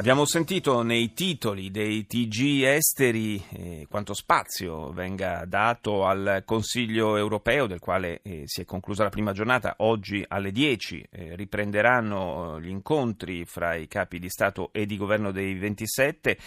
Abbiamo sentito nei titoli dei TG esteri eh, quanto spazio venga dato al Consiglio europeo, del quale eh, si è conclusa la prima giornata. Oggi alle 10 eh, riprenderanno eh, gli incontri fra i capi di Stato e di governo dei 27.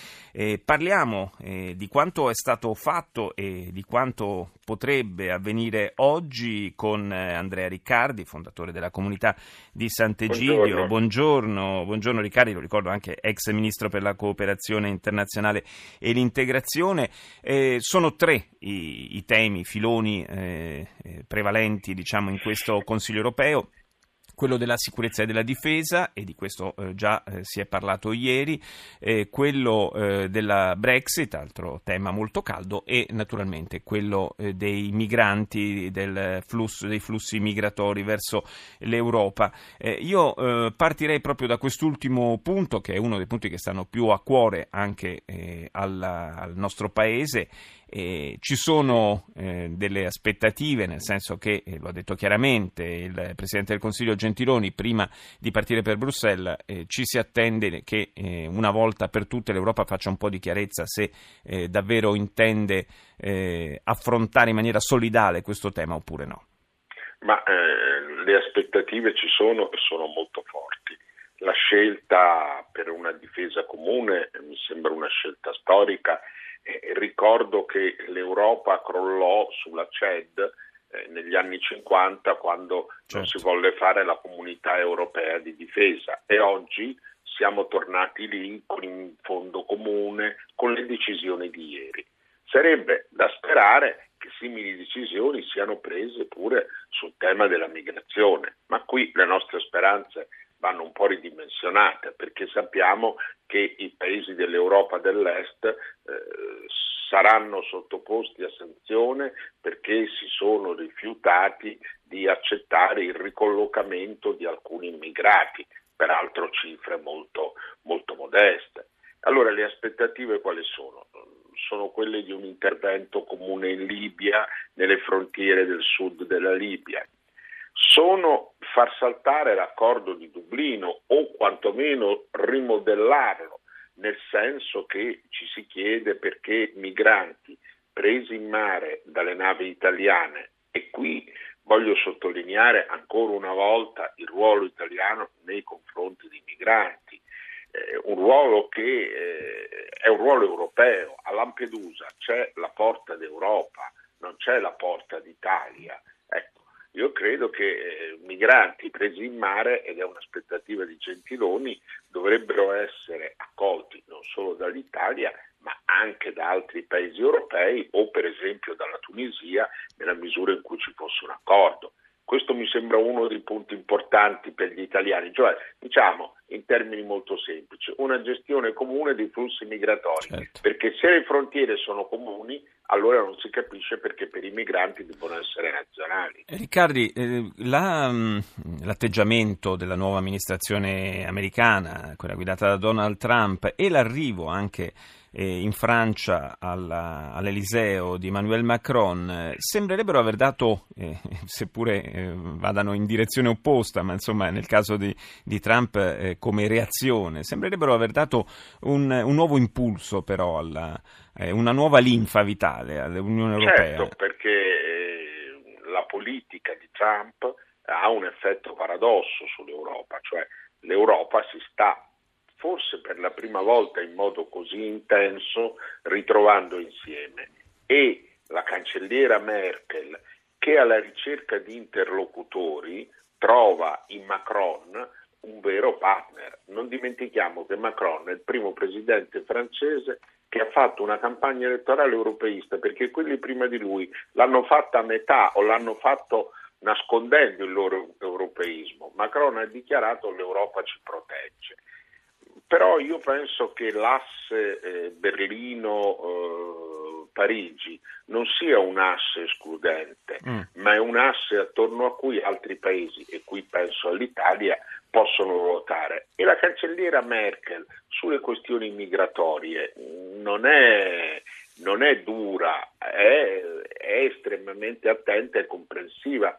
parliamo eh, di quanto è stato fatto e di quanto potrebbe avvenire oggi con eh, Andrea Riccardi, fondatore della comunità di Sant'Egidio. Buongiorno. buongiorno, buongiorno Riccardi, lo ricordo anche ex ministro per la cooperazione internazionale e l'integrazione. Eh, sono tre i, i temi, i filoni eh, eh, prevalenti diciamo, in questo Consiglio europeo quello della sicurezza e della difesa, e di questo eh, già eh, si è parlato ieri, eh, quello eh, della Brexit, altro tema molto caldo, e naturalmente quello eh, dei migranti, flusso, dei flussi migratori verso l'Europa. Eh, io partirei proprio da quest'ultimo punto, che è uno dei punti che stanno più a cuore anche alla, al nostro Paese eh, ci sono eh, delle aspettative, nel senso che, eh, lo ha detto chiaramente il Presidente del Consiglio Gentiloni, prima di partire per Bruxelles, eh, ci si attende che eh, una volta per tutte l'Europa faccia un po' di chiarezza se eh, davvero intende affrontare in maniera solidale questo tema oppure no. Ma le aspettative ci sono e sono molto forti. La scelta per una difesa comune mi sembra una scelta storica eh, ricordo che l'Europa crollò sulla CED eh, negli anni 50 quando certo. non si volle fare la comunità europea di difesa e oggi siamo tornati lì con un fondo comune, con le decisioni di ieri. Sarebbe da sperare che simili decisioni siano prese pure sul tema della migrazione, ma qui le nostre speranze vanno un po' ridimensionate perché sappiamo che i paesi dell'Europa dell'Est eh, saranno sottoposti a sanzione perché si sono rifiutati di accettare il ricollocamento di alcuni immigrati, peraltro cifre molto, molto modeste. Allora le aspettative quali sono? Sono quelle di un intervento comune in Libia, nelle frontiere del sud della Libia, sono far saltare l'accordo di Dublino o quantomeno rimodellarlo, nel senso che ci si chiede perché migranti presi in mare dalle navi italiane e qui voglio sottolineare ancora una volta il ruolo italiano nei confronti dei migranti, eh, un ruolo che eh, è un ruolo europeo. A Lampedusa c'è la porta d'Europa, non c'è la porta d'Italia. Credo che eh, migranti presi in mare, ed è un'aspettativa di Gentiloni, dovrebbero essere accolti non solo dall'Italia, ma anche da altri paesi europei o per esempio dalla Tunisia nella misura in cui ci fosse un accordo. Questo mi sembra uno dei punti importanti per gli italiani, cioè diciamo in termini molto semplici, una gestione comune dei flussi migratori, certo. perché se le frontiere sono comuni allora non si capisce perché per i migranti devono essere nazionali. Riccardi, eh, la, mm, l'atteggiamento della nuova amministrazione americana, quella guidata da Donald Trump, e l'arrivo anche eh, in Francia alla, all'Eliseo di Emmanuel Macron eh, sembrerebbero aver dato, eh, seppure eh, vadano in direzione opposta, ma insomma nel caso di, di Trump come reazione, sembrerebbero aver dato un, un nuovo impulso però, alla, una nuova linfa vitale all'Unione Europea. Certo, perché la politica di Trump ha un effetto paradosso sull'Europa, cioè l'Europa si sta forse per la prima volta in modo così intenso, ritrovando insieme. E la cancelliera Merkel, che alla ricerca di interlocutori trova in Macron un vero partner. Non dimentichiamo che Macron è il primo presidente francese che ha fatto una campagna elettorale europeista perché quelli prima di lui l'hanno fatta a metà o l'hanno fatto nascondendo il loro europeismo. Macron ha dichiarato l'Europa ci protegge. Però io penso che l'asse eh, Berlino, eh, Parigi non sia un asse escludente, mm. ma è un asse attorno a cui altri paesi, e qui penso all'Italia, possono ruotare. E la cancelliera Merkel sulle questioni migratorie non è, non è dura, è, è estremamente attenta e comprensiva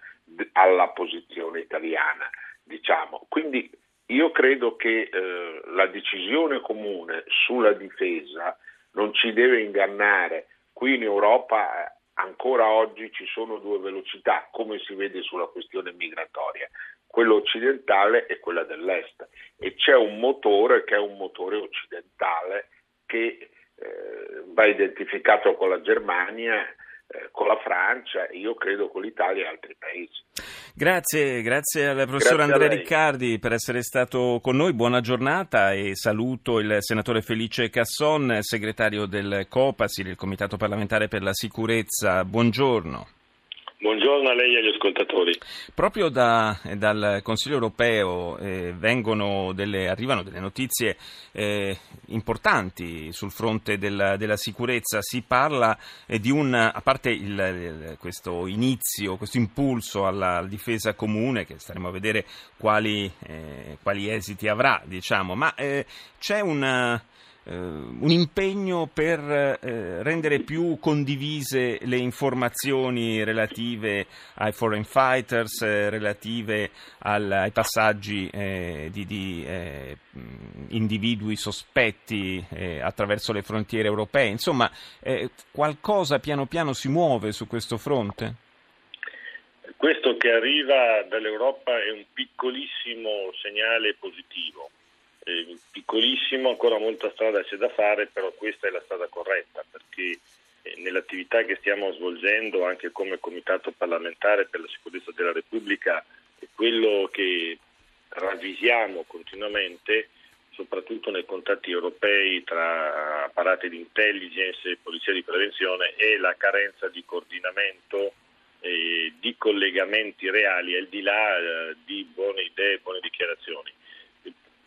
alla posizione italiana, diciamo. Quindi io credo che eh, la decisione comune sulla difesa non ci deve ingannare. Qui in Europa eh, ancora oggi ci sono due velocità, come si vede sulla questione migratoria, quella occidentale e quella dell'est. E c'è un motore che è un motore occidentale che eh, va identificato con la Germania eh, con la Francia e io credo con l'Italia e altri paesi. Grazie, grazie al professor grazie Andrea Riccardi per essere stato con noi, buona giornata e saluto il senatore Felice Casson, segretario del COPASI, del Comitato parlamentare per la sicurezza. Buongiorno. Buongiorno a lei e agli ascoltatori. Proprio da, dal Consiglio europeo eh, delle, arrivano delle notizie eh, importanti sul fronte della, della, sicurezza. Si parla eh, di un, a parte il, questo inizio, questo impulso alla, difesa comune, che staremo a vedere quali, eh, quali esiti avrà, diciamo, ma eh, c'è eh, un impegno per eh, rendere più condivise le informazioni relative ai foreign fighters, eh, relative al, ai passaggi eh, di, di individui sospetti attraverso le frontiere europee. Insomma, qualcosa piano piano si muove su questo fronte? Questo che arriva dall'Europa è un piccolissimo segnale positivo eh, piccolissimo, ancora molta strada c'è da fare, però questa è la strada corretta perché eh, nell'attività che stiamo svolgendo anche come Comitato parlamentare per la sicurezza della Repubblica quello che ravvisiamo continuamente soprattutto nei contatti europei tra apparati di intelligence e polizia di prevenzione è la carenza di coordinamento e di collegamenti reali al di là eh, di buone idee, buone dichiarazioni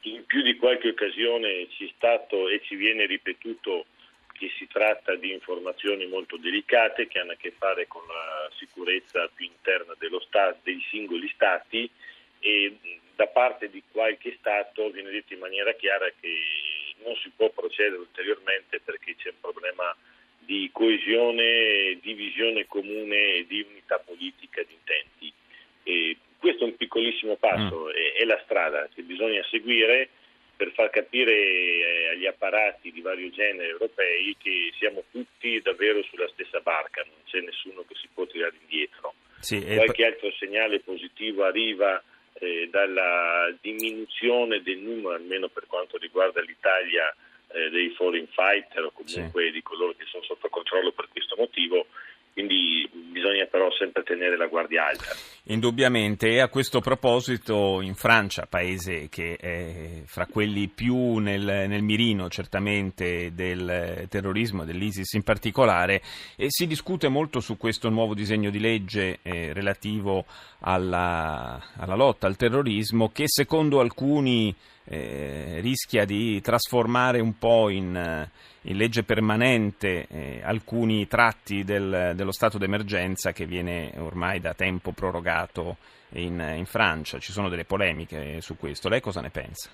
in più di qualche occasione ci è stato e ci viene ripetuto che si tratta di informazioni molto delicate che hanno a che fare con la sicurezza più interna Stato, dei singoli Stati e da parte di qualche Stato viene detto in maniera chiara che non si può procedere ulteriormente perché c'è un problema di coesione, di visione comune e di unità politica di intenti. E questo è un piccolissimo passo, mm. è, è, la strada che bisogna seguire per far capire eh, agli apparati di vario genere europei che siamo tutti davvero sulla stessa barca, non c'è nessuno che si può tirare indietro. Sì, Qualche e... altro segnale positivo arriva eh, dalla diminuzione del numero, almeno per quanto riguarda l'Italia, eh, dei foreign fighter o comunque sì. di coloro che sono sotto controllo per questo motivo quindi bisogna però sempre tenere la guardia alta. Indubbiamente, e a questo proposito in Francia, paese che è fra quelli più nel, nel mirino certamente del terrorismo, dell'ISIS in particolare, si discute molto su questo nuovo disegno di legge eh, relativo alla, alla lotta al terrorismo che secondo alcuni eh, rischia di trasformare un po' in, in legge permanente eh, alcuni tratti del, dello stato d'emergenza che viene ormai da tempo prorogato in, in, Francia. Ci sono delle polemiche su questo. Lei cosa ne pensa?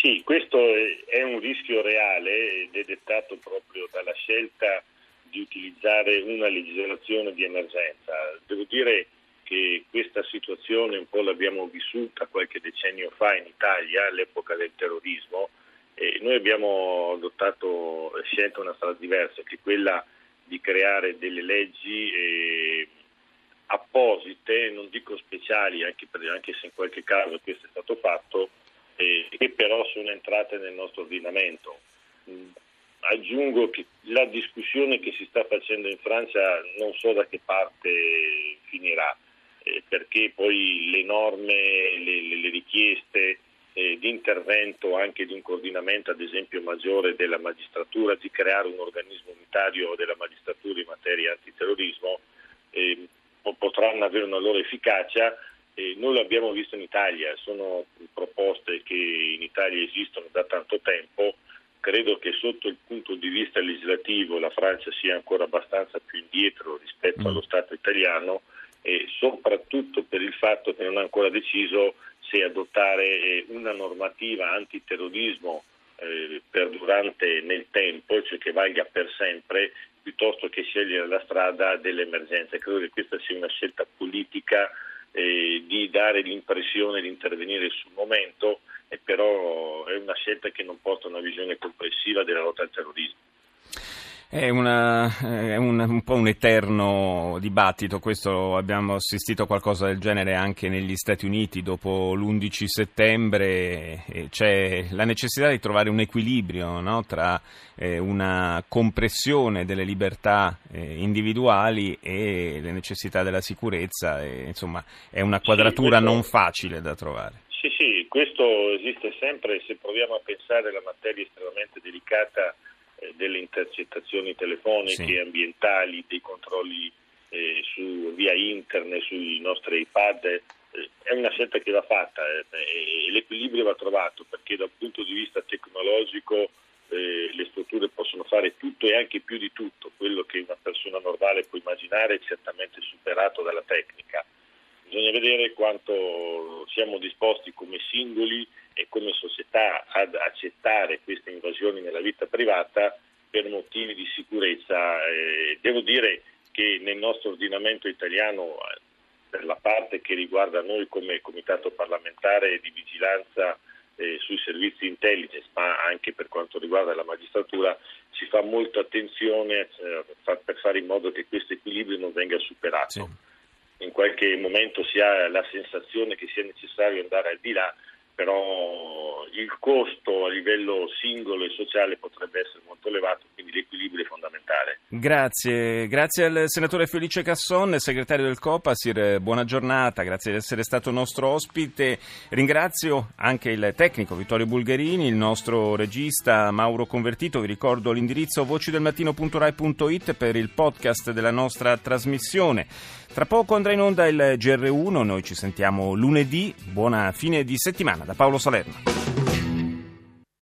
Sì, questo è un rischio reale ed è dettato proprio dalla scelta di utilizzare una legislazione di emergenza. Devo dire che questa situazione un po' l'abbiamo vissuta qualche decennio fa in Italia, all'epoca del terrorismo, e noi abbiamo adottato, scelto una strada diversa, che è quella di creare delle leggi eh, apposite, non dico speciali, anche, per, anche, se in qualche caso questo è stato fatto, eh, che però sono entrate nel nostro ordinamento. Aggiungo che la discussione che si sta facendo in Francia non so da che parte finirà perché poi le norme, le, le richieste eh, di intervento, anche di un coordinamento ad esempio maggiore della magistratura, di creare un organismo unitario della magistratura in materia antiterrorismo, eh, potranno avere una loro efficacia. noi l'abbiamo visto in Italia, sono proposte che in Italia esistono da tanto tempo, credo che sotto il punto di vista legislativo la Francia sia ancora abbastanza più indietro rispetto mm. allo Stato italiano soprattutto per il fatto che non ha ancora deciso se adottare eh, una normativa antiterrorismo eh, perdurante nel tempo, cioè che valga per sempre, piuttosto che scegliere la strada dell'emergenza. Credo che questa sia una scelta politica eh, di dare l'impressione di intervenire sul momento, e però è una scelta che non porta a una visione complessiva della lotta al terrorismo. È, una, è un, un, po' un eterno dibattito, questo abbiamo assistito a qualcosa del genere anche negli Stati Uniti dopo l'11 settembre, c'è la necessità di trovare un equilibrio no? tra eh, una compressione delle libertà eh, individuali e le necessità della sicurezza, e, insomma è una quadratura non facile da trovare. Sì, sì, questo esiste sempre, se proviamo a pensare alla materia estremamente delicata delle intercettazioni telefoniche, sì. ambientali, dei controlli eh, su, via internet, sui nostri iPad, eh, è una scelta che va fatta eh, e l'equilibrio va trovato perché dal punto di vista tecnologico eh, le strutture possono fare tutto e anche più di tutto, quello che una persona normale può immaginare è certamente superato dalla tecnica. Bisogna vedere quanto siamo disposti come singoli e come società ad accettare queste invasioni nella vita privata per motivi di sicurezza. Eh, devo dire che nel nostro ordinamento italiano, eh, per la parte che riguarda noi come Comitato parlamentare di vigilanza eh, sui servizi intelligence, ma anche per quanto riguarda la magistratura, si fa molta attenzione eh, per fare in modo che questo equilibrio non venga superato. Sì. In qualche momento si ha la sensazione che sia necessario andare al di là però il costo a livello singolo e sociale potrebbe essere molto elevato, quindi l'equilibrio è fondamentale. Grazie, grazie al senatore Felice Casson, segretario del Copasir, buona giornata, grazie di essere stato nostro ospite. Ringrazio anche il tecnico Vittorio Bulgherini, il nostro regista Mauro Convertito, vi ricordo l'indirizzo vocidelmattino.rai.it per il podcast della nostra trasmissione. Tra poco andrà in onda il GR1, noi ci sentiamo lunedì, buona fine di settimana da Paolo Salerno.